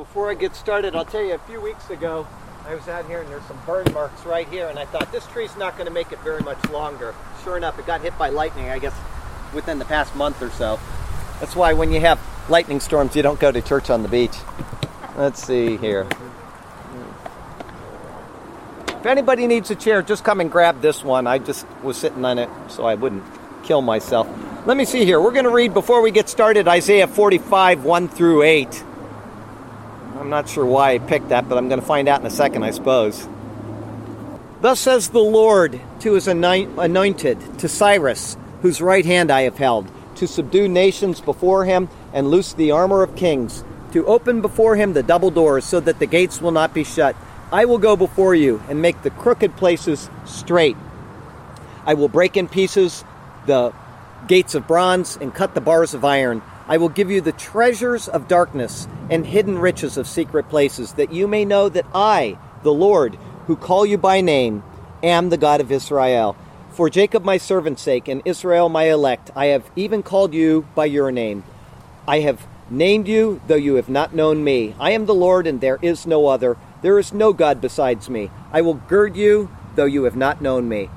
before I get started, I'll tell you a few weeks ago, I was out here and there's some burn marks right here, and I thought this tree's not going to make it very much longer. Sure enough, it got hit by lightning, I guess, within the past month or so. That's why when you have lightning storms, you don't go to church on the beach. Let's see here. If anybody needs a chair, just come and grab this one. I just was sitting on it so I wouldn't kill myself. Let me see here. We're going to read before we get started Isaiah 45, 1 through 8. I'm not sure why I picked that, but I'm going to find out in a second, I suppose. Thus says the Lord to his anointed, to Cyrus, whose right hand I have held, to subdue nations before him and loose the armor of kings, to open before him the double doors so that the gates will not be shut. I will go before you and make the crooked places straight. I will break in pieces the gates of bronze and cut the bars of iron. I will give you the treasures of darkness and hidden riches of secret places, that you may know that I, the Lord, who call you by name, am the God of Israel. For Jacob my servant's sake and Israel my elect, I have even called you by your name. I have named you, though you have not known me. I am the Lord, and there is no other. There is no God besides me. I will gird you, though you have not known me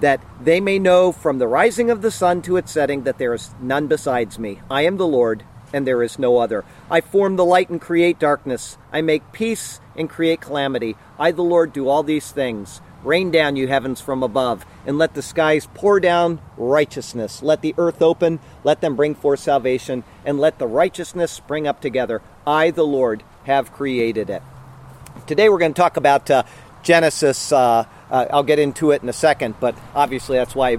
that they may know from the rising of the sun to its setting that there is none besides me. I am the Lord, and there is no other. I form the light and create darkness. I make peace and create calamity. I, the Lord, do all these things. Rain down, you heavens, from above, and let the skies pour down righteousness. Let the earth open, let them bring forth salvation, and let the righteousness spring up together. I, the Lord, have created it. Today we're going to talk about uh, Genesis. Uh, uh, I'll get into it in a second, but obviously that's why I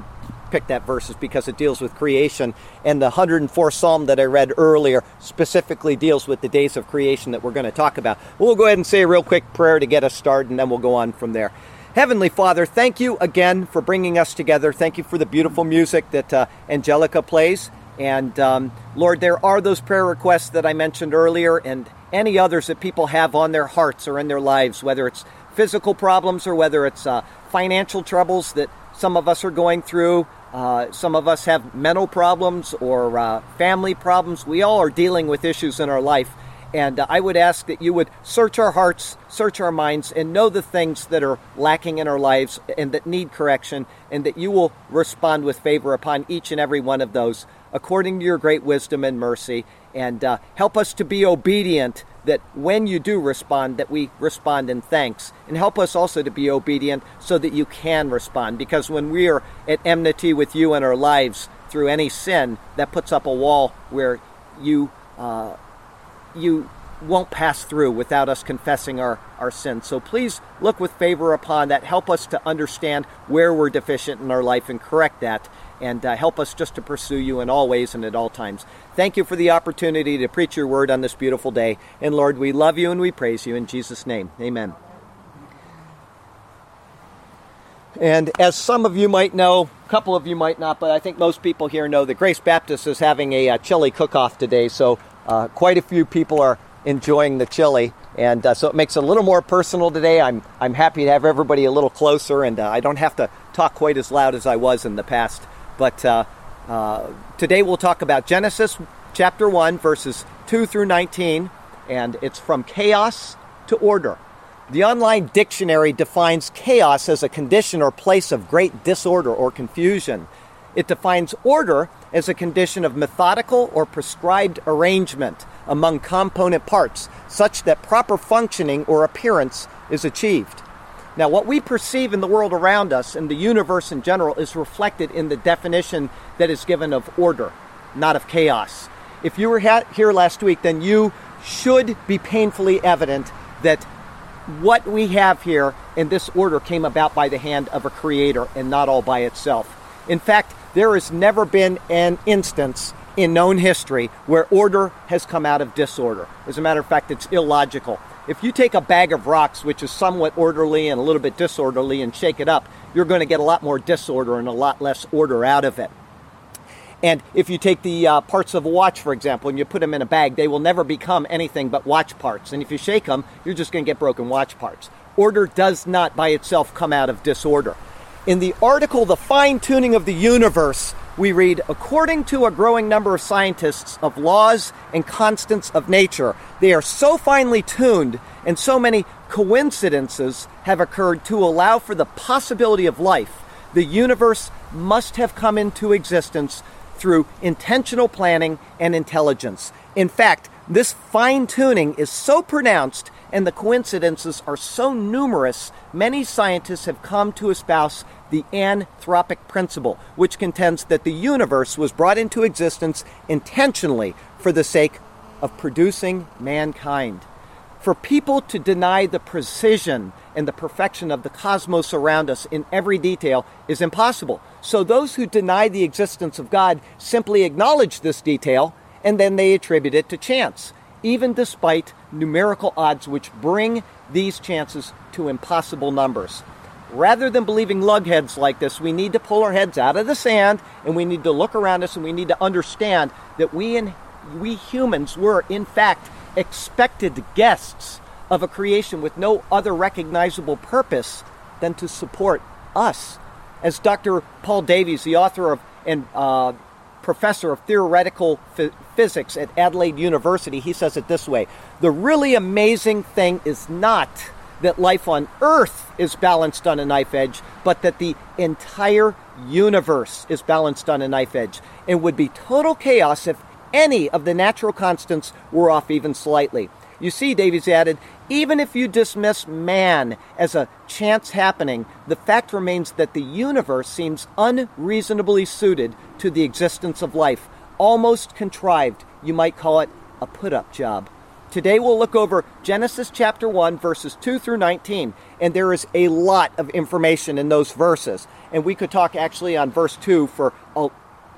picked that verse is because it deals with creation. And the 104th Psalm that I read earlier specifically deals with the days of creation that we're going to talk about. We'll go ahead and say a real quick prayer to get us started, and then we'll go on from there. Heavenly Father, thank you again for bringing us together. Thank you for the beautiful music that uh, Angelica plays. And um, Lord, there are those prayer requests that I mentioned earlier, and any others that people have on their hearts or in their lives, whether it's physical problems or whether it's uh, financial troubles that some of us are going through. Uh, some of us have mental problems or uh, family problems. We all are dealing with issues in our life. And uh, I would ask that you would search our hearts, search our minds, and know the things that are lacking in our lives and that need correction, and that you will respond with favor upon each and every one of those according to your great wisdom and mercy. And uh, help us to be obedient that when you do respond, that we respond in thanks. And help us also to be obedient so that you can respond. Because when we are at enmity with you in our lives through any sin, that puts up a wall where you uh, you won't pass through without us confessing our, our sins. So please look with favor upon that. Help us to understand where we're deficient in our life and correct that and uh, help us just to pursue you in all ways and at all times. Thank you for the opportunity to preach your word on this beautiful day. And Lord, we love you and we praise you in Jesus' name. Amen. And as some of you might know, a couple of you might not, but I think most people here know that Grace Baptist is having a, a uh, chili cook off today. So uh, quite a few people are enjoying the chili. And uh, so it makes it a little more personal today. I'm, I'm happy to have everybody a little closer, and uh, I don't have to talk quite as loud as I was in the past. But uh, uh, today we'll talk about Genesis chapter 1, verses 2 through 19, and it's from chaos to order. The online dictionary defines chaos as a condition or place of great disorder or confusion. It defines order as a condition of methodical or prescribed arrangement among component parts, such that proper functioning or appearance is achieved. Now, what we perceive in the world around us and the universe in general is reflected in the definition that is given of order, not of chaos. If you were here last week, then you should be painfully evident that what we have here in this order came about by the hand of a creator and not all by itself. In fact, there has never been an instance in known history where order has come out of disorder. As a matter of fact, it's illogical. If you take a bag of rocks, which is somewhat orderly and a little bit disorderly, and shake it up, you're going to get a lot more disorder and a lot less order out of it. And if you take the uh, parts of a watch, for example, and you put them in a bag, they will never become anything but watch parts. And if you shake them, you're just going to get broken watch parts. Order does not by itself come out of disorder. In the article, The Fine Tuning of the Universe we read, according to a growing number of scientists of laws and constants of nature, they are so finely tuned and so many coincidences have occurred to allow for the possibility of life. The universe must have come into existence through intentional planning and intelligence. In fact, this fine tuning is so pronounced and the coincidences are so numerous, many scientists have come to espouse the anthropic principle, which contends that the universe was brought into existence intentionally for the sake of producing mankind. For people to deny the precision and the perfection of the cosmos around us in every detail is impossible. So those who deny the existence of God simply acknowledge this detail and then they attribute it to chance, even despite numerical odds which bring these chances to impossible numbers. Rather than believing lugheads like this, we need to pull our heads out of the sand and we need to look around us and we need to understand that we we humans were in fact expected guests of a creation with no other recognizable purpose than to support us. As Dr. Paul Davies, the author of and uh, professor of theoretical physics at Adelaide University, he says it this way: the really amazing thing is not that life on Earth is balanced on a knife edge, but that the entire universe is balanced on a knife edge. It would be total chaos if any of the natural constants were off even slightly. You see, Davies added, even if you dismiss man as a chance happening, the fact remains that the universe seems unreasonably suited to the existence of life, almost contrived. You might call it a put up job. Today we'll look over Genesis chapter 1, verses 2 through 19, and there is a lot of information in those verses. And we could talk actually on verse 2 for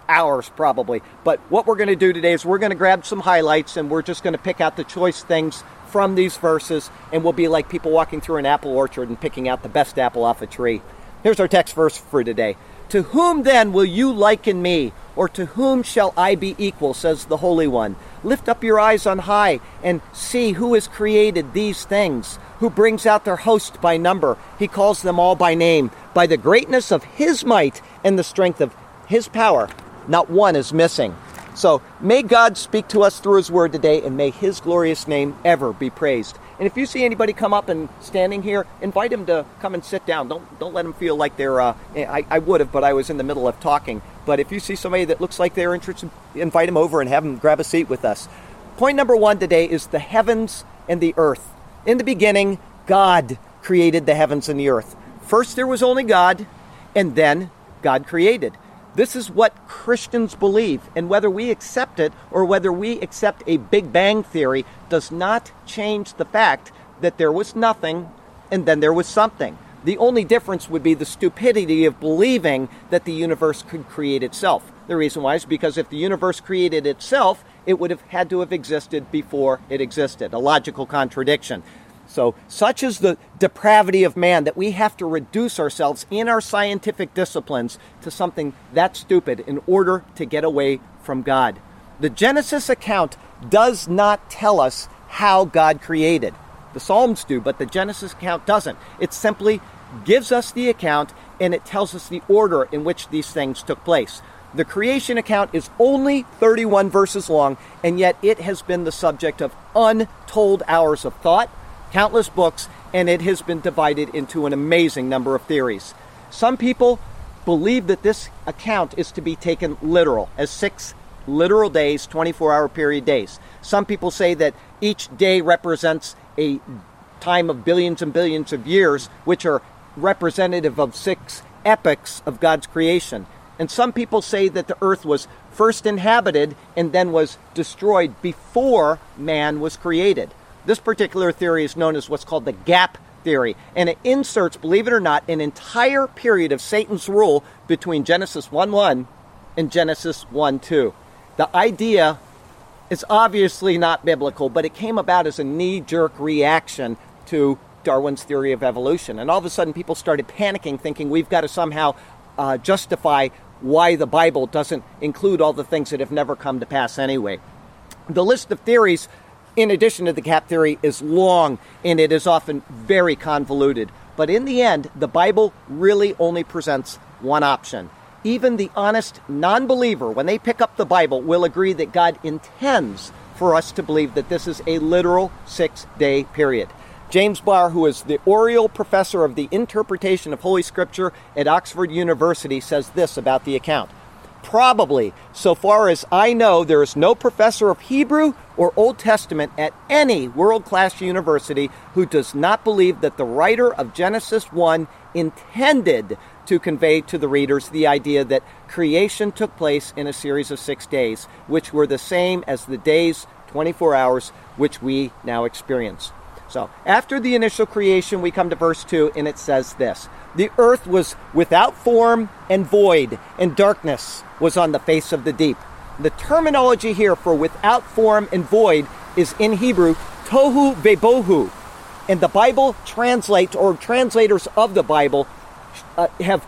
hours probably. But what we're going to do today is we're going to grab some highlights and we're just going to pick out the choice things from these verses, and we'll be like people walking through an apple orchard and picking out the best apple off a tree. Here's our text verse for today. To whom then will you liken me, or to whom shall I be equal, says the Holy One? Lift up your eyes on high and see who has created these things, who brings out their host by number. He calls them all by name. By the greatness of his might and the strength of his power, not one is missing. So may God speak to us through his word today, and may his glorious name ever be praised. And if you see anybody come up and standing here, invite him to come and sit down. Don't don't let them feel like they're. Uh, I, I would have, but I was in the middle of talking. But if you see somebody that looks like they're interested, invite them over and have them grab a seat with us. Point number one today is the heavens and the earth. In the beginning, God created the heavens and the earth. First, there was only God, and then God created. This is what Christians believe, and whether we accept it or whether we accept a Big Bang theory does not change the fact that there was nothing and then there was something. The only difference would be the stupidity of believing that the universe could create itself. The reason why is because if the universe created itself, it would have had to have existed before it existed. A logical contradiction. So, such is the depravity of man that we have to reduce ourselves in our scientific disciplines to something that stupid in order to get away from God. The Genesis account does not tell us how God created. The Psalms do, but the Genesis account doesn't. It simply gives us the account and it tells us the order in which these things took place. The creation account is only 31 verses long, and yet it has been the subject of untold hours of thought countless books, and it has been divided into an amazing number of theories. Some people believe that this account is to be taken literal, as six literal days, 24 hour period days. Some people say that each day represents a time of billions and billions of years, which are representative of six epochs of God's creation. And some people say that the earth was first inhabited and then was destroyed before man was created. This particular theory is known as what's called the gap theory, and it inserts, believe it or not, an entire period of Satan's rule between Genesis 1 1 and Genesis 1 2. The idea is obviously not biblical, but it came about as a knee jerk reaction to Darwin's theory of evolution. And all of a sudden, people started panicking, thinking we've got to somehow uh, justify why the Bible doesn't include all the things that have never come to pass anyway. The list of theories in addition to the gap theory, is long and it is often very convoluted. But in the end, the Bible really only presents one option. even the honest non believer, when they pick up the Bible, will agree that God intends for us to believe that this is a literal six day period. James Barr, who is the Oriel Professor of the Interpretation of Holy Scripture at Oxford University, says this about the account. Probably, so far as I know, there is no professor of Hebrew or Old Testament at any world class university who does not believe that the writer of Genesis 1 intended to convey to the readers the idea that creation took place in a series of six days, which were the same as the days, 24 hours, which we now experience. So, after the initial creation, we come to verse 2, and it says this The earth was without form and void, and darkness was on the face of the deep. The terminology here for without form and void is in Hebrew, tohu vebohu. And the Bible translates, or translators of the Bible, uh, have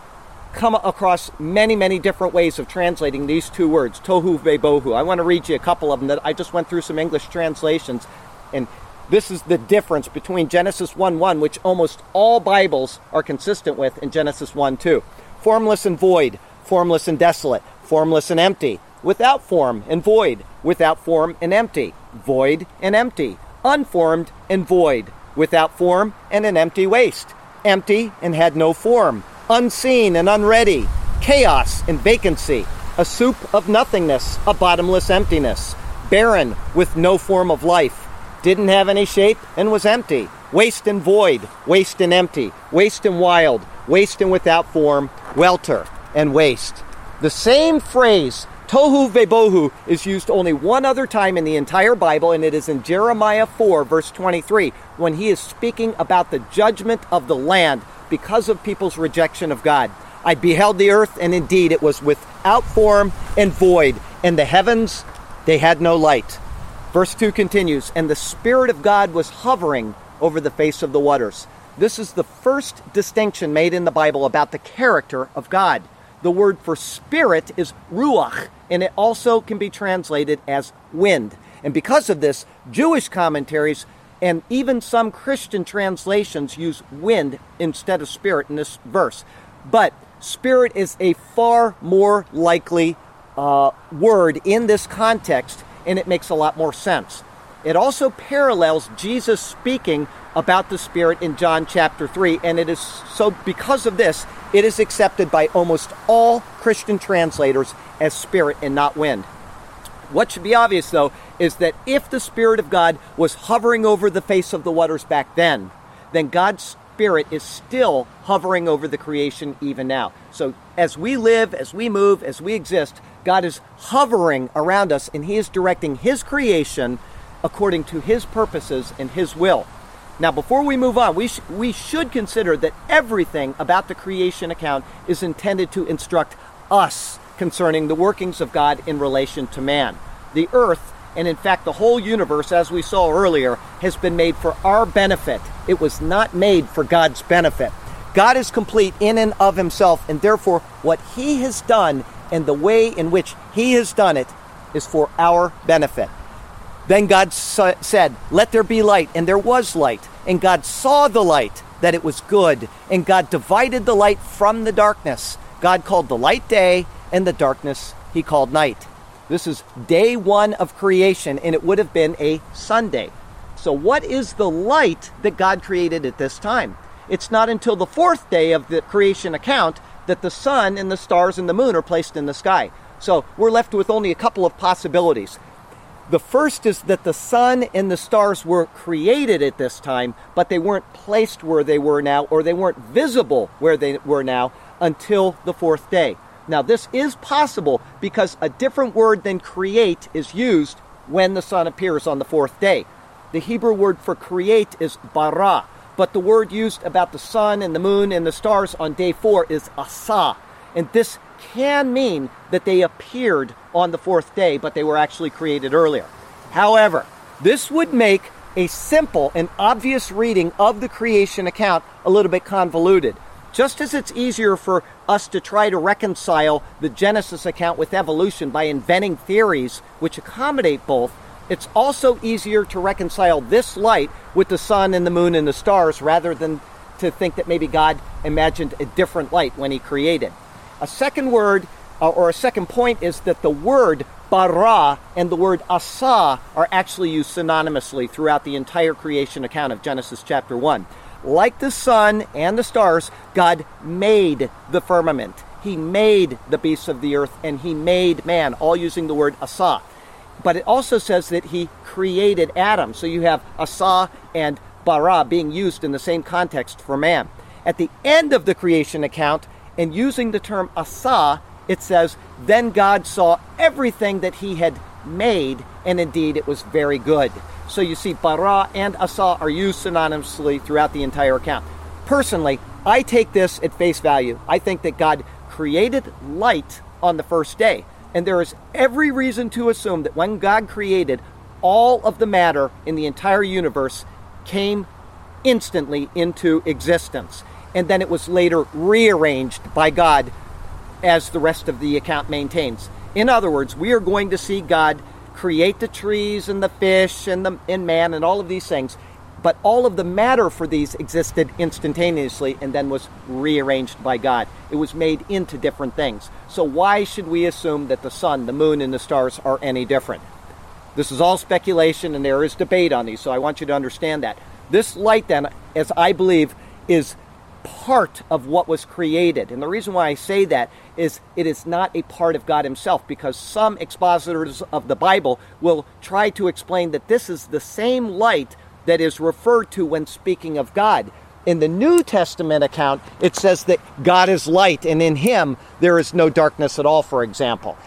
come across many, many different ways of translating these two words, tohu vebohu. I want to read you a couple of them that I just went through some English translations. And this is the difference between Genesis 1 1, which almost all Bibles are consistent with, and Genesis 1 2. Formless and void, formless and desolate, formless and empty, without form and void, without form and empty, void and empty, unformed and void, without form and an empty waste, empty and had no form, unseen and unready, chaos and vacancy, a soup of nothingness, a bottomless emptiness, barren with no form of life, didn't have any shape and was empty, waste and void, waste and empty, waste and wild, waste and without form, welter and waste. The same phrase, tohu vebohu, is used only one other time in the entire Bible, and it is in Jeremiah 4, verse 23, when he is speaking about the judgment of the land because of people's rejection of God. I beheld the earth, and indeed it was without form and void, and the heavens, they had no light. Verse 2 continues, and the Spirit of God was hovering over the face of the waters. This is the first distinction made in the Bible about the character of God. The word for spirit is ruach, and it also can be translated as wind. And because of this, Jewish commentaries and even some Christian translations use wind instead of spirit in this verse. But spirit is a far more likely uh, word in this context and it makes a lot more sense. It also parallels Jesus speaking about the Spirit in John chapter 3, and it is so because of this, it is accepted by almost all Christian translators as Spirit and not wind. What should be obvious, though, is that if the Spirit of God was hovering over the face of the waters back then, then God's Spirit is still hovering over the creation even now. So as we live, as we move, as we exist, God is hovering around us and He is directing His creation according to His purposes and His will. Now, before we move on, we, sh- we should consider that everything about the creation account is intended to instruct us concerning the workings of God in relation to man. The earth, and in fact the whole universe, as we saw earlier, has been made for our benefit. It was not made for God's benefit. God is complete in and of himself, and therefore what he has done and the way in which He has done it is for our benefit. Then God said, Let there be light, and there was light. And God saw the light, that it was good. And God divided the light from the darkness. God called the light day, and the darkness he called night. This is day one of creation, and it would have been a Sunday. So, what is the light that God created at this time? It's not until the fourth day of the creation account that the sun and the stars and the moon are placed in the sky. So we're left with only a couple of possibilities. The first is that the sun and the stars were created at this time, but they weren't placed where they were now, or they weren't visible where they were now until the fourth day. Now, this is possible because a different word than create is used when the sun appears on the fourth day. The Hebrew word for create is bara, but the word used about the sun and the moon and the stars on day four is asa. And this can mean that they appeared on the fourth day, but they were actually created earlier. However, this would make a simple and obvious reading of the creation account a little bit convoluted. Just as it's easier for us to try to reconcile the Genesis account with evolution by inventing theories which accommodate both, it's also easier to reconcile this light with the sun and the moon and the stars rather than to think that maybe God imagined a different light when He created. A second word uh, or a second point is that the word bara and the word asa are actually used synonymously throughout the entire creation account of Genesis chapter 1. Like the sun and the stars, God made the firmament. He made the beasts of the earth and he made man, all using the word asa. But it also says that he created Adam. So you have asa and bara being used in the same context for man. At the end of the creation account, and using the term asa, it says, Then God saw everything that he had made, and indeed it was very good. So you see, bara and asa are used synonymously throughout the entire account. Personally, I take this at face value. I think that God created light on the first day. And there is every reason to assume that when God created, all of the matter in the entire universe came instantly into existence. And then it was later rearranged by God as the rest of the account maintains. In other words, we are going to see God create the trees and the fish and the and man and all of these things, but all of the matter for these existed instantaneously and then was rearranged by God. It was made into different things. So why should we assume that the sun, the moon, and the stars are any different? This is all speculation and there is debate on these, so I want you to understand that. This light, then, as I believe, is part of what was created. And the reason why I say that is it is not a part of God Himself, because some expositors of the Bible will try to explain that this is the same light that is referred to when speaking of God. In the New Testament account, it says that God is light, and in Him there is no darkness at all, for example.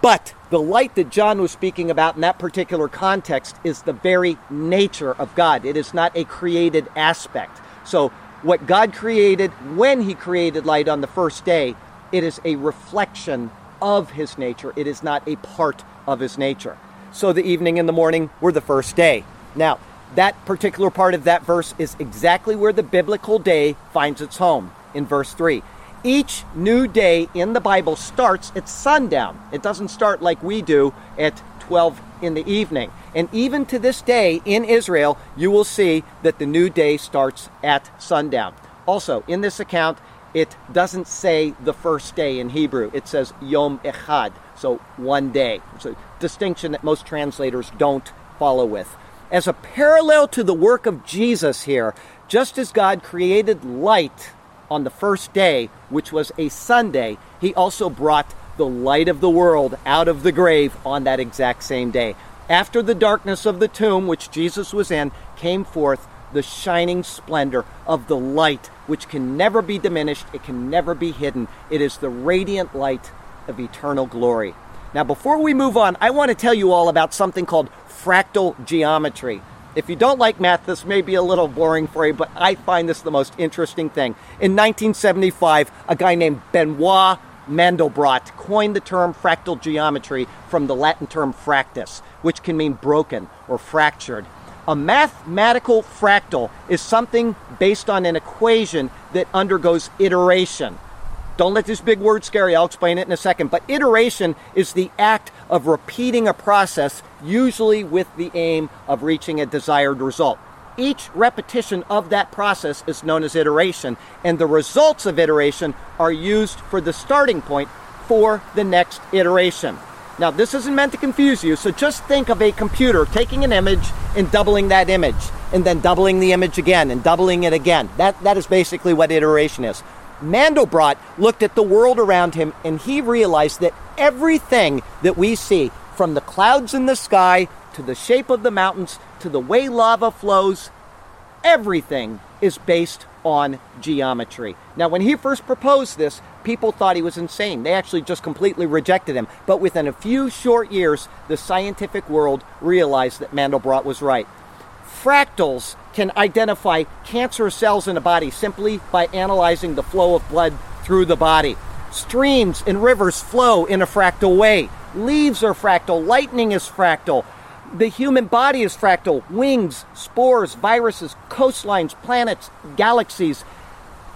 But the light that John was speaking about in that particular context is the very nature of God. It is not a created aspect. So, what God created when He created light on the first day, it is a reflection of His nature. It is not a part of His nature. So, the evening and the morning were the first day. Now, that particular part of that verse is exactly where the biblical day finds its home in verse 3. Each new day in the Bible starts at sundown. It doesn't start like we do at 12 in the evening. And even to this day in Israel, you will see that the new day starts at sundown. Also, in this account, it doesn't say the first day in Hebrew. It says Yom Echad, so one day. It's a distinction that most translators don't follow with. As a parallel to the work of Jesus here, just as God created light on the first day, which was a Sunday, he also brought the light of the world out of the grave on that exact same day. After the darkness of the tomb, which Jesus was in, came forth the shining splendor of the light, which can never be diminished, it can never be hidden. It is the radiant light of eternal glory. Now, before we move on, I want to tell you all about something called fractal geometry. If you don't like math, this may be a little boring for you, but I find this the most interesting thing. In 1975, a guy named Benoit Mandelbrot coined the term fractal geometry from the Latin term fractus, which can mean broken or fractured. A mathematical fractal is something based on an equation that undergoes iteration. Don't let this big word scare you. I'll explain it in a second. But iteration is the act of repeating a process, usually with the aim of reaching a desired result. Each repetition of that process is known as iteration, and the results of iteration are used for the starting point for the next iteration. Now, this isn't meant to confuse you, so just think of a computer taking an image and doubling that image, and then doubling the image again and doubling it again. That, that is basically what iteration is. Mandelbrot looked at the world around him and he realized that everything that we see, from the clouds in the sky to the shape of the mountains to the way lava flows, everything is based on geometry. Now, when he first proposed this, people thought he was insane. They actually just completely rejected him. But within a few short years, the scientific world realized that Mandelbrot was right. Fractals can identify cancer cells in a body simply by analyzing the flow of blood through the body. Streams and rivers flow in a fractal way. Leaves are fractal, lightning is fractal. The human body is fractal. Wings, spores, viruses, coastlines, planets, galaxies.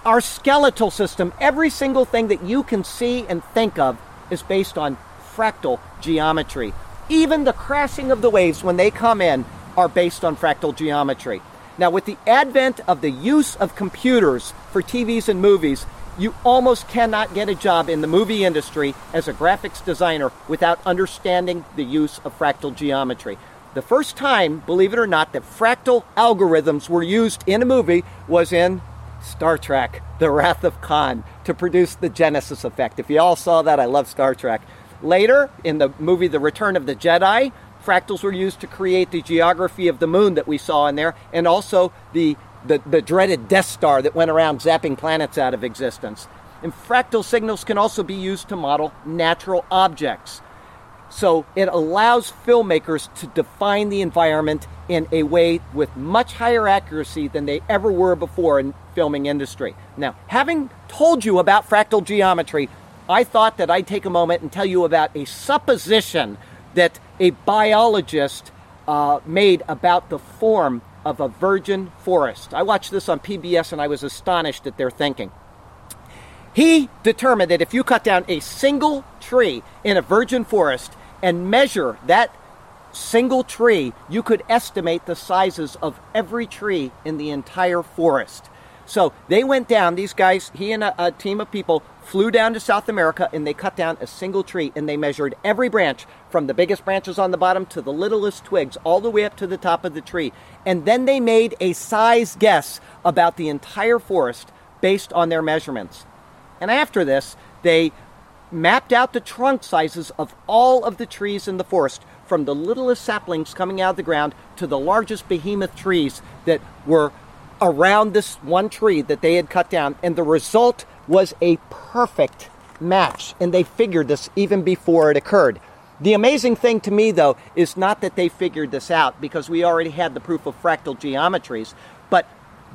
Our skeletal system, every single thing that you can see and think of, is based on fractal geometry. Even the crashing of the waves when they come in are based on fractal geometry. Now, with the advent of the use of computers for TVs and movies, You almost cannot get a job in the movie industry as a graphics designer without understanding the use of fractal geometry. The first time, believe it or not, that fractal algorithms were used in a movie was in Star Trek, The Wrath of Khan, to produce the Genesis effect. If you all saw that, I love Star Trek. Later, in the movie The Return of the Jedi, fractals were used to create the geography of the moon that we saw in there, and also the, the, the dreaded Death Star that went around zapping planets out of existence. And fractal signals can also be used to model natural objects. So it allows filmmakers to define the environment in a way with much higher accuracy than they ever were before in filming industry. Now, having told you about fractal geometry, I thought that I'd take a moment and tell you about a supposition that a biologist uh, made about the form of a virgin forest. I watched this on PBS and I was astonished at their thinking. He determined that if you cut down a single tree in a virgin forest and measure that single tree, you could estimate the sizes of every tree in the entire forest. So they went down, these guys, he and a, a, team of people flew down to South America and they cut down a single tree and they measured every branch from the biggest branches on the bottom to the littlest twigs all the way up to the top of the tree. And then they made a size guess about the entire forest based on their measurements. And after this, they mapped out the trunk sizes of all of the trees in the forest, from the littlest saplings coming out of the ground to the largest behemoth trees that were around this one tree that they had cut down. And the result was a perfect match. And they figured this even before it occurred. The amazing thing to me, though, is not that they figured this out because we already had the proof of fractal geometries, but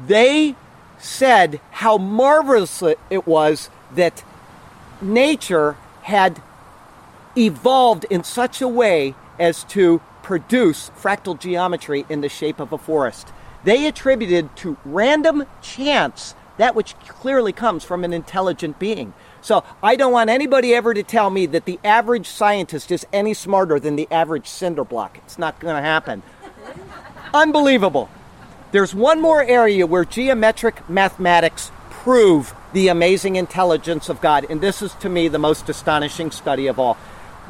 they said how marvelous it was that nature had evolved in such a way as to produce fractal geometry in the shape of a forest. They attributed to random chance that which clearly comes from an intelligent being. So I don't want anybody ever to tell me that the average scientist is any smarter than the average cinder block. It's not going to happen. Unbelievable. There's one more area where geometric mathematics prove the amazing intelligence of God. And this is to me the most astonishing study of all.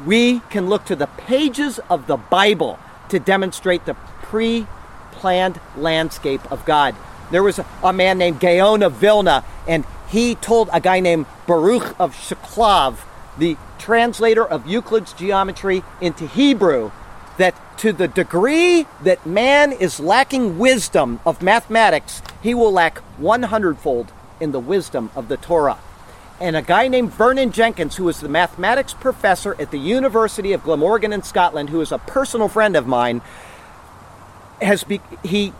We can look to the pages of the Bible to demonstrate the pre planned landscape of God. There was a, man named Gaon of Vilna, and he told a guy named Baruch of Shklov, the translator of Euclid's geometry into Hebrew, that to the degree that man is lacking wisdom of mathematics, he will lack 100 fold in the wisdom of the Torah. And a guy named Vernon Jenkins, who was the mathematics professor at the University of Glamorgan in Scotland, who is a personal friend of mine, has be, he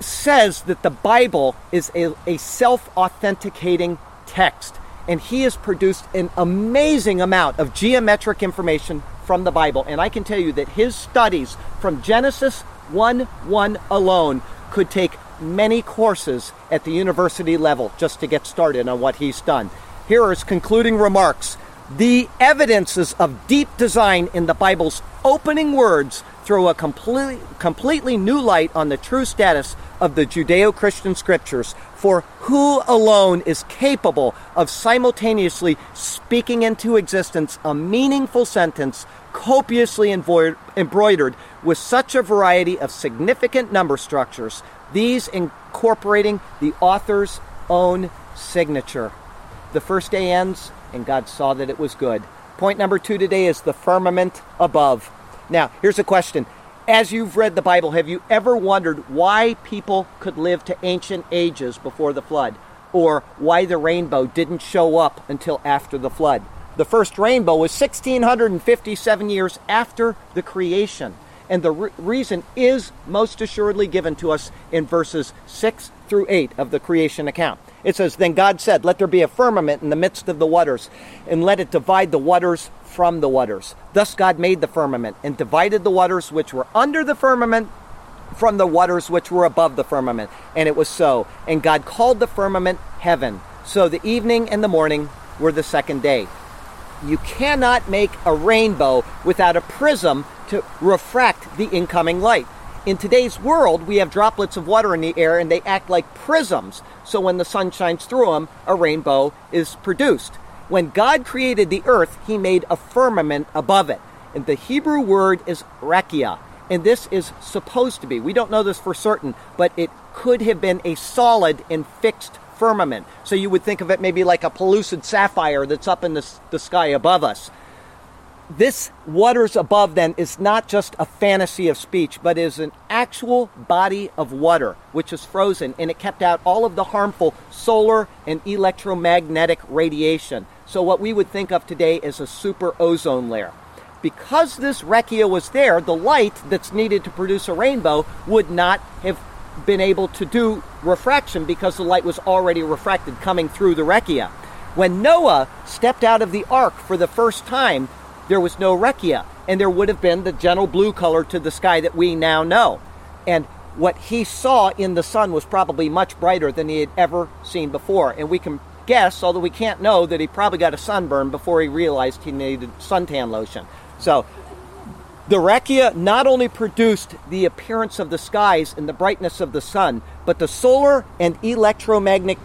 says that the Bible is a, a self authenticating text. And he has produced an amazing amount of geometric information from the Bible. And I can tell you that his studies from Genesis 1 1 alone could take many courses at the university level just to get started on what he's done. Here are his concluding remarks. The evidences of deep design in the Bible's opening words throw a completely, completely new light on the true status of the Judeo Christian scriptures, for who alone is capable of simultaneously speaking into existence a meaningful sentence copiously embroidered with such a variety of significant number structures these incorporating the author's own signature. The first day ends, and God saw that it was good. Point number two today is the firmament above. Now, here's a question. As you've read the Bible, have you ever wondered why people could live to ancient ages before the flood? Or why the rainbow didn't show up until after the flood? The first rainbow was 1657 years after the creation. And the re- reason is most assuredly given to us in verses 6 through 8 of the creation account. It says, Then God said, Let there be a firmament in the midst of the waters, and let it divide the waters from the waters. Thus God made the firmament, and divided the waters which were under the firmament from the waters which were above the firmament. And it was so. And God called the firmament heaven. So the evening and the morning were the second day. You cannot make a rainbow without a prism to refract the incoming light. In today's world, we have droplets of water in the air and they act like prisms. So when the sun shines through them, a rainbow is produced. When God created the earth, he made a firmament above it. And the Hebrew word is rakia. And this is supposed to be, we don't know this for certain, but it could have been a solid and fixed firmament. So you would think of it maybe like a pellucid sapphire that's up in the, the sky above us this waters above then is not just a fantasy of speech, but is an actual body of water which is frozen and it kept out all of the harmful solar and electromagnetic radiation. So, what we would think of today as a super ozone layer. Because this rakia was there, the light that's needed to produce a rainbow would not have been able to do refraction because the light was already refracted coming through the rakia. When Noah stepped out of the ark for the first time, there was no rakia, and there would have been the gentle blue color to the sky that we now know. And what he saw in the sun was probably much brighter than he had ever seen before. And we can guess, although we can't know, that he probably got a sunburn before he realized he needed suntan lotion. So the rakia not only produced the appearance of the skies and the brightness of the sun, but the solar and electromagnetic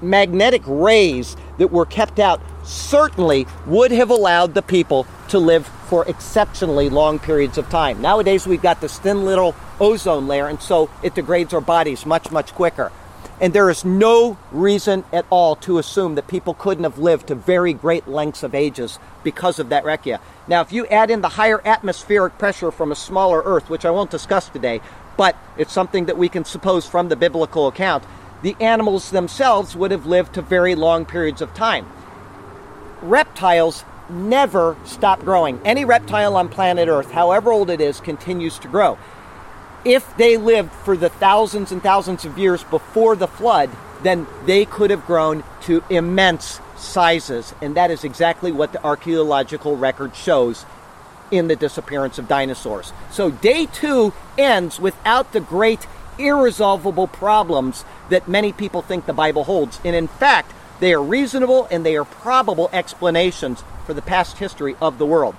magnetic rays that were kept out certainly would have allowed the people to live for exceptionally long periods of time. Nowadays, we've got this thin little ozone layer, and so it degrades our bodies much, much quicker. And there is no reason at all to assume that people couldn't have lived to very great lengths of ages because of that rakia. Now, if you add in the higher atmospheric pressure from a smaller Earth, which I won't discuss today, but it's something that we can suppose from the biblical account, the animals themselves would have lived to very long periods of time reptiles never stop growing. Any reptile on planet Earth, however old it is, continues to grow. If they lived for the thousands and thousands of years before the flood, then they could have grown to immense sizes. And that is exactly what the archaeological record shows in the disappearance of dinosaurs. So day two ends without the great irresolvable problems that many people think the Bible holds. And in fact, they are reasonable and they are probable explanations for the past history of the world.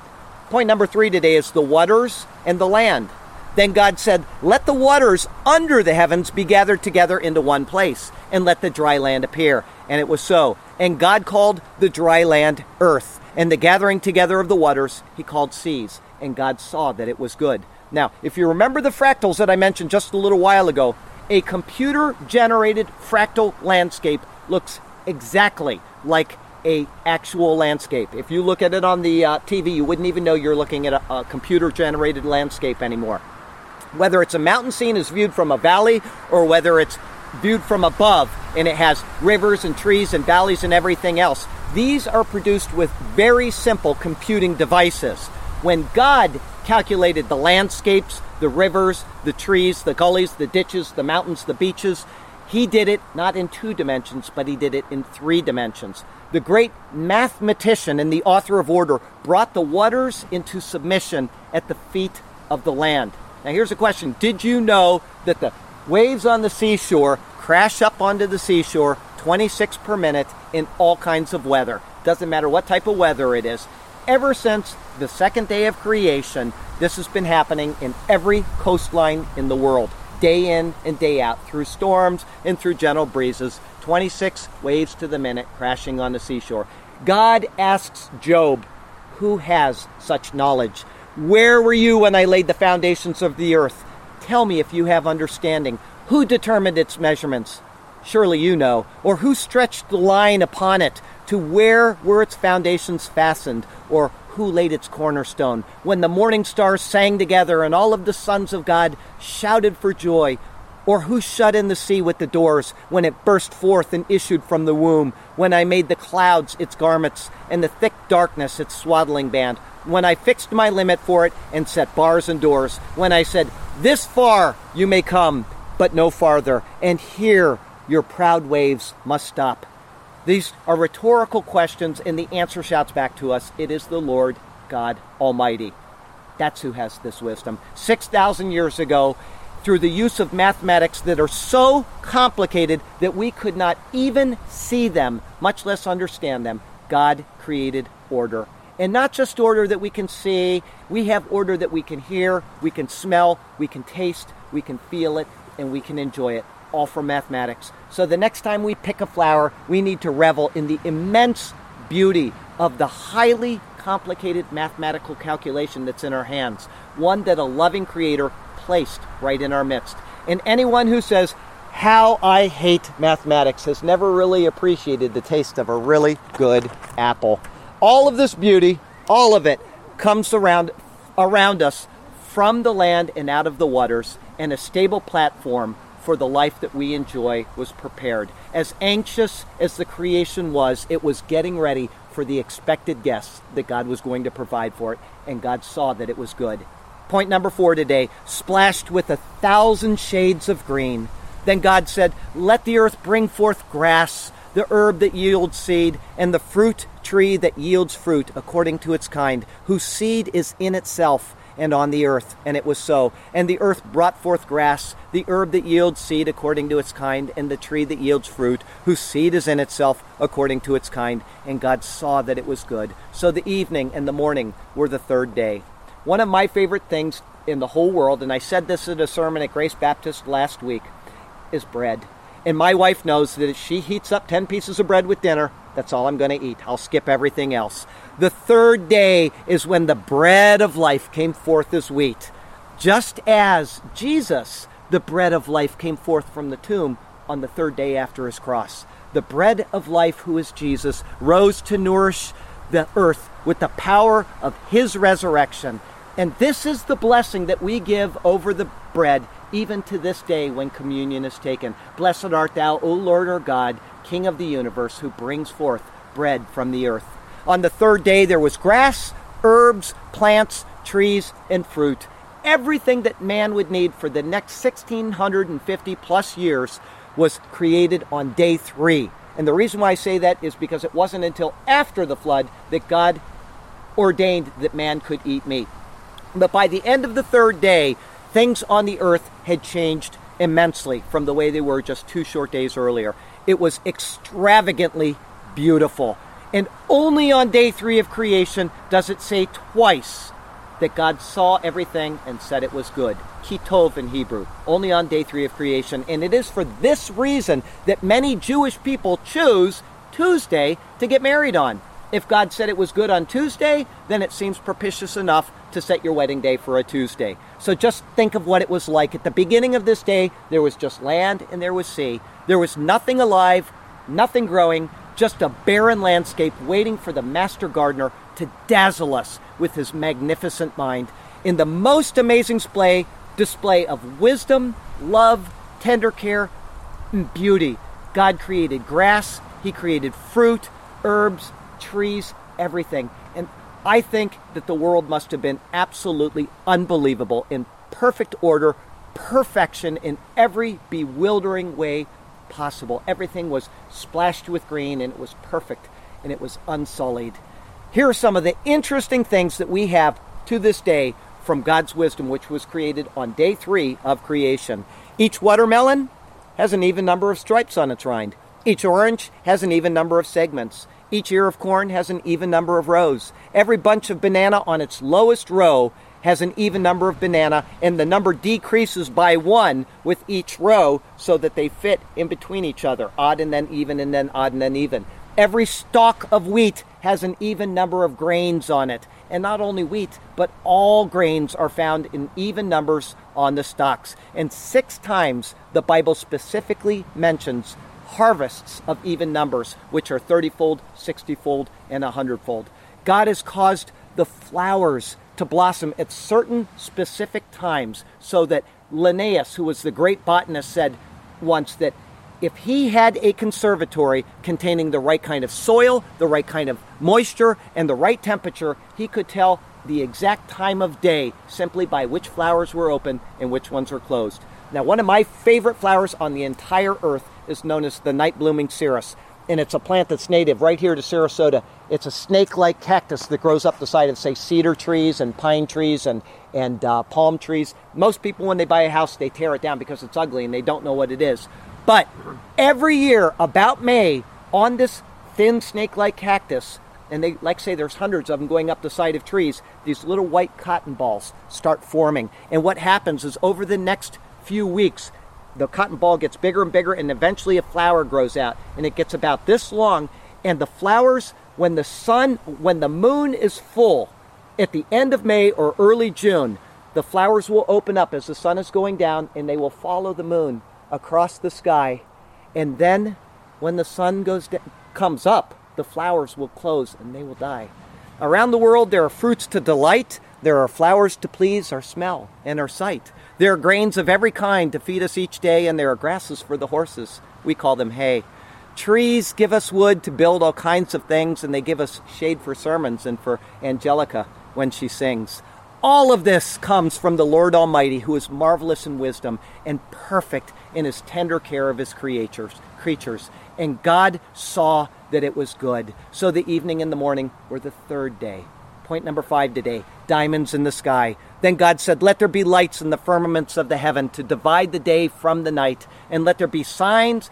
Point number three today is the waters and the land. Then God said, Let the waters under the heavens be gathered together into one place, and let the dry land appear. And it was so. And God called the dry land earth, and the gathering together of the waters he called seas. And God saw that it was good. Now, if you remember the fractals that I mentioned just a little while ago, a computer generated fractal landscape looks exactly like a actual landscape. If you look at it on the uh, TV, you wouldn't even know you're looking at a, a computer generated landscape anymore. Whether it's a mountain scene is viewed from a valley or whether it's viewed from above and it has rivers and trees and valleys and everything else. These are produced with very simple computing devices. When God calculated the landscapes, the rivers, the trees, the gullies, the ditches, the mountains, the beaches, he did it not in two dimensions, but he did it in three dimensions. The great mathematician and the author of order brought the waters into submission at the feet of the land. Now, here's a question Did you know that the waves on the seashore crash up onto the seashore 26 per minute in all kinds of weather? Doesn't matter what type of weather it is. Ever since the second day of creation, this has been happening in every coastline in the world day in and day out through storms and through gentle breezes, 26 waves to the minute crashing on the seashore. God asks Job, Who has such knowledge? Where were you when I laid the foundations of the earth? Tell me if you have understanding. Who determined its measurements? Surely you know. Or who stretched the line upon it? To where were its foundations fastened? Or who laid its cornerstone, when the morning stars sang together and all of the sons of God shouted for joy, or who shut in the sea with the doors when it burst forth and issued from the womb, when I made the clouds its garments and the thick darkness its swaddling band, when I fixed my limit for it and set bars and doors, when I said, This far you may come, but no farther, and here your proud waves must stop. These are rhetorical questions, and the answer shouts back to us it is the Lord God Almighty. That's who has this wisdom. 6,000 years ago, through the use of mathematics that are so complicated that we could not even see them, much less understand them, God created order. And not just order that we can see, we have order that we can hear, we can smell, we can taste, we can feel it, and we can enjoy it, all from mathematics. So the next time we pick a flower, we need to revel in the immense beauty of the highly complicated mathematical calculation that's in our hands, one that a loving creator placed right in our midst. And anyone who says, How I hate mathematics has never really appreciated the taste of a really good apple. All of this beauty, all of it, comes around, around us from the land and out of the waters, and a stable platform for the life that we enjoy was prepared. As anxious as the creation was, it was getting ready for the expected guests that God was going to provide for it, and God saw that it was good. Point number four today splashed with a thousand shades of green. Then God said, Let the earth bring forth grass, the herb that yields seed, and the fruit tree that yields fruit according to its kind, whose seed is in itself and on the earth. And it was so. And the earth brought forth grass, the herb that yields seed according to its kind, and the tree that yields fruit, whose seed is in itself according to its kind. And God saw that it was good. So the evening and the morning were the third day. One of my favorite things in the whole world, and I said this in a sermon at Grace Baptist last week, is bread. And my wife knows that if she heats up 10 pieces of bread with dinner, that's all I'm going to eat. I'll skip everything else. The third day is when the bread of life came forth as wheat. Just as Jesus, the bread of life, came forth from the tomb on the third day after his cross. The bread of life, who is Jesus, rose to nourish the earth with the power of his resurrection. And this is the blessing that we give over the bread, even to this day when communion is taken. Blessed art thou, O Lord our God, King of the universe, who brings forth bread from the earth. On the third day, there was grass, herbs, plants, trees, and fruit. Everything that man would need for the next 1650 plus years was created on day three. And the reason why I say that is because it wasn't until after the flood that God ordained that man could eat meat. But by the end of the third day, things on the earth had changed immensely from the way they were just two short days earlier. It was extravagantly beautiful. And only on day three of creation does it say twice that God saw everything and said it was good. Kitov in Hebrew, only on day three of creation. And it is for this reason that many Jewish people choose Tuesday to get married on. If God said it was good on Tuesday, then it seems propitious enough to set your wedding day for a Tuesday. So just think of what it was like. At the beginning of this day, there was just land and there was sea. There was nothing alive, nothing growing, just a barren landscape waiting for the master gardener to dazzle us with his magnificent mind in the most amazing display, display of wisdom, love, tender care, and beauty. God created grass, He created fruit, herbs, trees, everything. And I think that the world must have been absolutely unbelievable in perfect order, perfection in every bewildering way possible. Everything was splashed with green and it was perfect and it was unsullied. Here are some of the interesting things that we have to this day from God's wisdom, which was created on day three of creation. Each watermelon has an even number of stripes on its rind. Each orange has an even number of segments. Each ear of corn has an even number of rows. Every bunch of banana on its lowest row has an even number of banana, and the number decreases by one with each row so that they fit in between each other odd and then even, and then odd and then even. Every stalk of wheat has an even number of grains on it. And not only wheat, but all grains are found in even numbers on the stalks. And six times the Bible specifically mentions harvests of even numbers, which are 30 fold, 60 fold, and 100 fold. God has caused the flowers to blossom at certain specific times so that Linnaeus, who was the great botanist, said once that if he had a conservatory containing the right kind of soil, the right kind of moisture, and the right temperature, he could tell the exact time of day simply by which flowers were open and which ones were closed. Now, one of my favorite flowers on the entire earth is known as the night blooming cereus and it's a plant that's native right here to Sarasota. It's a snake-like cactus that grows up the side of, say, cedar trees and pine trees and and uh, palm trees. Most people, when they buy a house, they tear it down because it's ugly and they don't know what it is. But every year, about May, on this thin snake-like cactus, and they like say there's hundreds of them going up the side of trees these little white cotton balls start forming and what happens is over the next few weeks the cotton ball gets bigger and bigger and eventually a flower grows out and it gets about this long. And the flowers when the sun when the moon is full at the end of May or early June the flowers will open up as the sun is going down and they will follow the moon across the sky. And then when the sun goes comes up the flowers will close and they will die. Around the world there are fruits to delight there are flowers to please our smell and our sight there are grains of every kind to feed us each day, and there are grasses for the horses. We call them hay. Trees give us wood to build all kinds of things, and they give us shade for sermons and for Angelica when she sings. All of this comes from the Lord Almighty, who is marvelous in wisdom and perfect in his tender care of his creatures. creatures. And God saw that it was good. So the evening and the morning were the third day. Point number five today diamonds in the sky. Then God said, Let there be lights in the firmaments of the heaven to divide the day from the night, and let there be signs,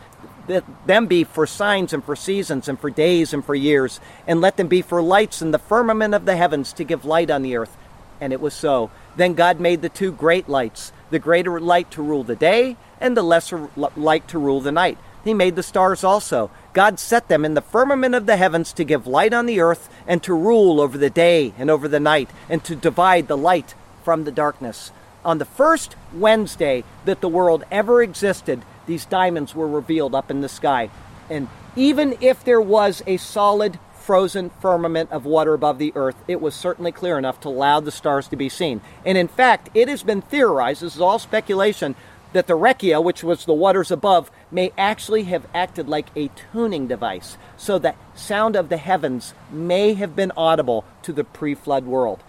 let them be for signs and for seasons and for days and for years, and let them be for lights in the firmament of the heavens to give light on the earth. And it was so. Then God made the two great lights, the greater light to rule the day, and the lesser light to rule the night. He made the stars also. God set them in the firmament of the heavens to give light on the earth, and to rule over the day and over the night, and to divide the light from the darkness. On the first Wednesday that the world ever existed, these diamonds were revealed up in the sky. And even if there was a solid, frozen firmament of water above the earth, it was certainly clear enough to allow the stars to be seen. And in fact, it has been theorized, this is all speculation, that the Raqia, which was the waters above, may actually have acted like a tuning device, so that sound of the heavens may have been audible to the pre flood world.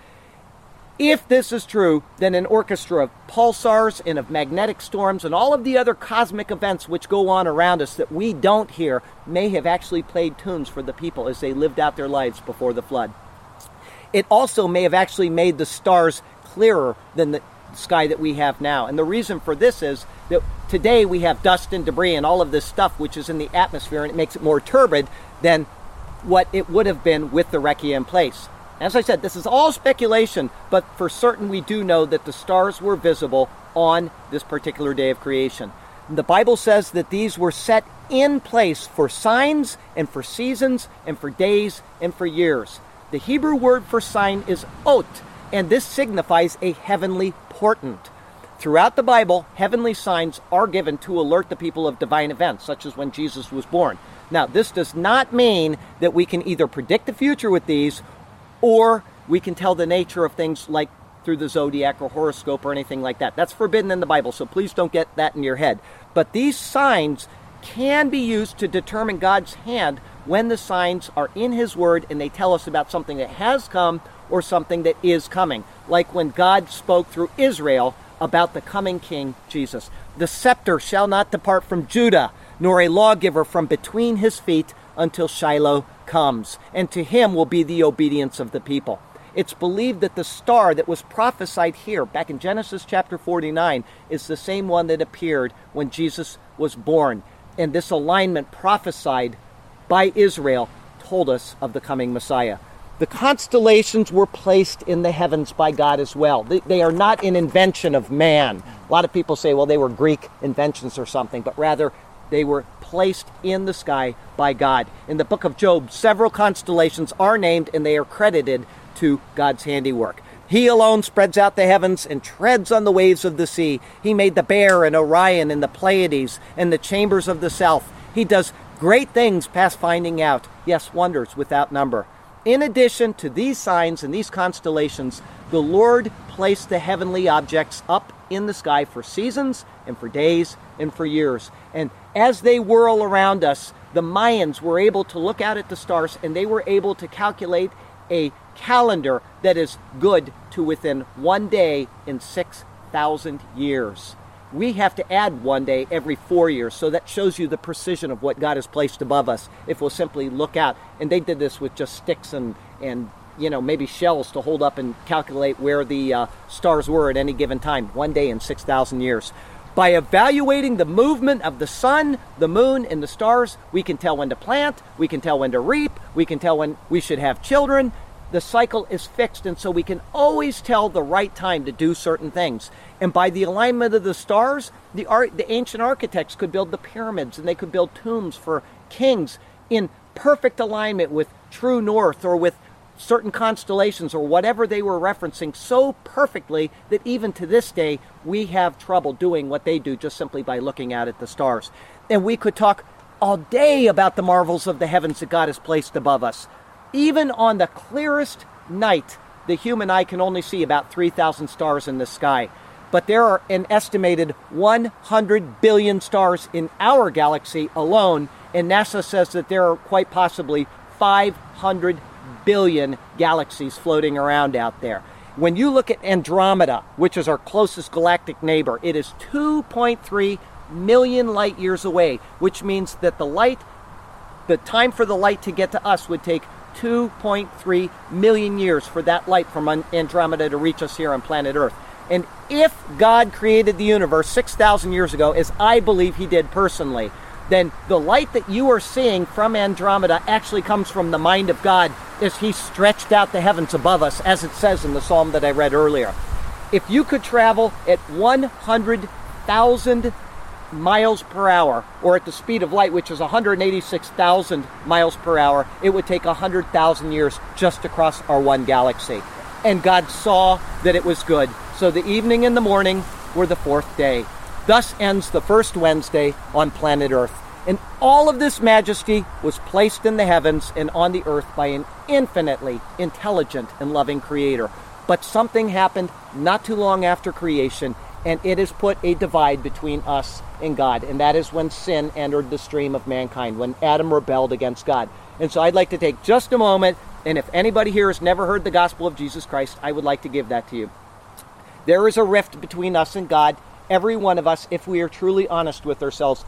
If this is true, then an orchestra of pulsars and of magnetic storms and all of the other cosmic events which go on around us that we don't hear may have actually played tunes for the people as they lived out their lives before the flood. It also may have actually made the stars clearer than the sky that we have now. And the reason for this is that today we have dust and debris and all of this stuff which is in the atmosphere and it makes it more turbid than what it would have been with the Raqia in place. As I said, this is all speculation, but for certain we do know that the stars were visible on this particular day of creation. The Bible says that these were set in place for signs and for seasons and for days and for years. The Hebrew word for sign is ot, and this signifies a heavenly portent. Throughout the Bible, heavenly signs are given to alert the people of divine events, such as when Jesus was born. Now, this does not mean that we can either predict the future with these or we can tell the nature of things like through the zodiac or horoscope or anything like that. That's forbidden in the Bible, so please don't get that in your head. But these signs can be used to determine God's hand when the signs are in His Word and they tell us about something that has come or something that is coming. Like when God spoke through Israel about the coming King Jesus. The scepter shall not depart from Judah, nor a lawgiver from between his feet until Shiloh comes, and to him will be the obedience of the people. It's believed that the star that was prophesied here, back in Genesis chapter 49, is the same one that appeared when Jesus was born. And this alignment prophesied by Israel told us of the coming Messiah. The constellations were placed in the heavens by God as well. They, they, are not an invention of man. A lot of people say, well, they were Greek inventions or something, but rather they were placed in the sky by God. In the book of Job, several constellations are named and they are credited to God's handiwork. He alone spreads out the heavens and treads on the waves of the sea. He made the Bear and Orion and the Pleiades and the chambers of the south. He does great things past finding out. Yes, wonders without number. In addition to these signs and these constellations, the Lord placed the heavenly objects up in the sky for seasons and for days and for years. And as they whirl around us, the Mayans were able to look out at the stars and they were able to calculate a calendar that is good to within one day in 6,000 years. We have to add one day every four years, so that shows you the precision of what God has placed above us if we'll simply look out. And they did this with just sticks and, and you know, maybe shells to hold up and calculate where the uh, stars were at any given time, one day in 6,000 years. By evaluating the movement of the sun, the moon, and the stars, we can tell when to plant, we can tell when to reap, we can tell when we should have children. The cycle is fixed, and so we can always tell the right time to do certain things. And by the alignment of the stars, the, art, the ancient architects could build the pyramids and they could build tombs for kings in perfect alignment with true north or with certain constellations or whatever they were referencing so perfectly that even to this day we have trouble doing what they do just simply by looking out at the stars. And we could talk all day about the marvels of the heavens that God has placed above us. Even on the clearest night, the human eye can only see about 3,000 stars in the sky. But there are an estimated 100 billion stars in our galaxy alone, and NASA says that there are quite possibly 500 billion galaxies floating around out there. When you look at Andromeda, which is our closest galactic neighbor, it is 2.3 million light years away, which means that the light, the time for the light to get to us would take 2.3 million years for that light from Andromeda to reach us here on planet Earth. And if God created the universe 6,000 years ago, as I believe He did personally, then the light that you are seeing from Andromeda actually comes from the mind of God as He stretched out the heavens above us, as it says in the psalm that I read earlier. If you could travel at 100,000 miles per hour, or at the speed of light, which is 186,000 miles per hour, it would take 100,000 years just to cross our one galaxy. And God saw that it was good. So the evening and the morning were the fourth day. Thus ends the first Wednesday on planet Earth. And all of this majesty was placed in the heavens and on the earth by an infinitely intelligent and loving Creator. But something happened not too long after creation, and it has put a divide between us and God. And that is when sin entered the stream of mankind, when Adam rebelled against God. And so I'd like to take just a moment, and if anybody here has never heard the gospel of Jesus Christ, I would like to give that to you. There is a rift between us and God every one of us, if we are truly honest with ourselves,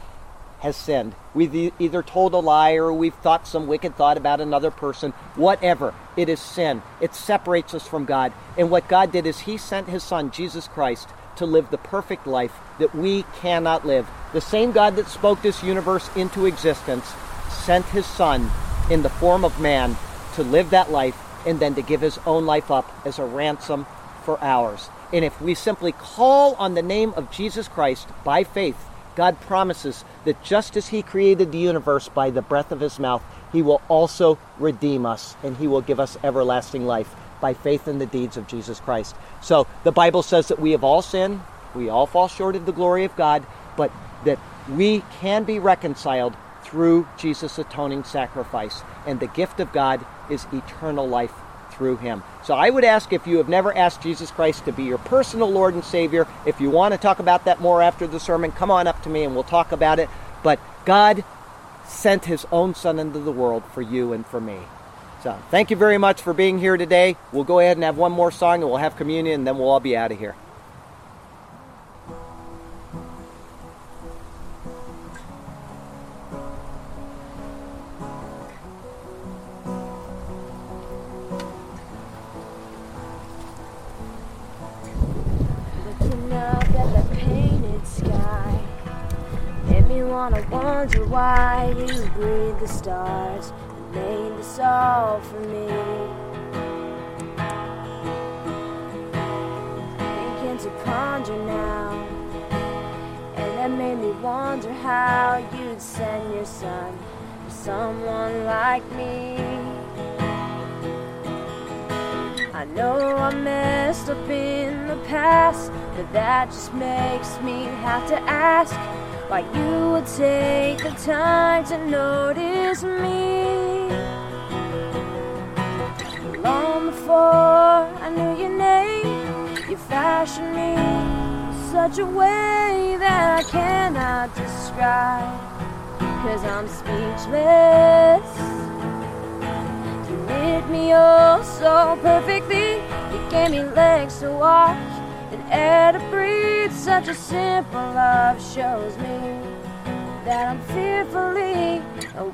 has sinned. We've either told a lie or we've thought some wicked thought about another person. Whatever. It is sin. It separates us from God. And what God did is He sent His Son, Jesus Christ, to live the perfect life that we cannot live. The same God that spoke this universe into existence sent His Son in the form of man to live that life and then to give His own life up as a ransom for ours. And if we simply call on the name of Jesus Christ by faith, God promises that just as He created the universe by the breath of His mouth, He will also redeem us and He will give us everlasting life by faith in the deeds of Jesus Christ. So the Bible says that we have all sinned, we all fall short of the glory of God, but that we can be reconciled through Jesus' atoning sacrifice. And the gift of God is eternal life through him. So I would ask if you have never asked Jesus Christ to be your personal Lord and Savior, if you want to talk about that more after the sermon, come on up to me and we'll talk about it. But God sent his own Son into the world for you and for me. So thank you very much for being here today. We'll go ahead and have one more song and we'll have communion and then we'll all be out of here. Looking up at the painted sky, made me wanna wonder why you breathe the stars made this all for me. Thinking to ponder now, and that made me wonder how you'd send your son for someone like me. I know I messed up in the past, but that just makes me have to ask why you would take the time to notice me. Before I knew your name, you fashioned me in such a way that I cannot describe. Cause I'm speechless. You lit me oh so perfectly. You gave me legs to walk and air to breathe. Such a simple love shows me that I'm fearfully a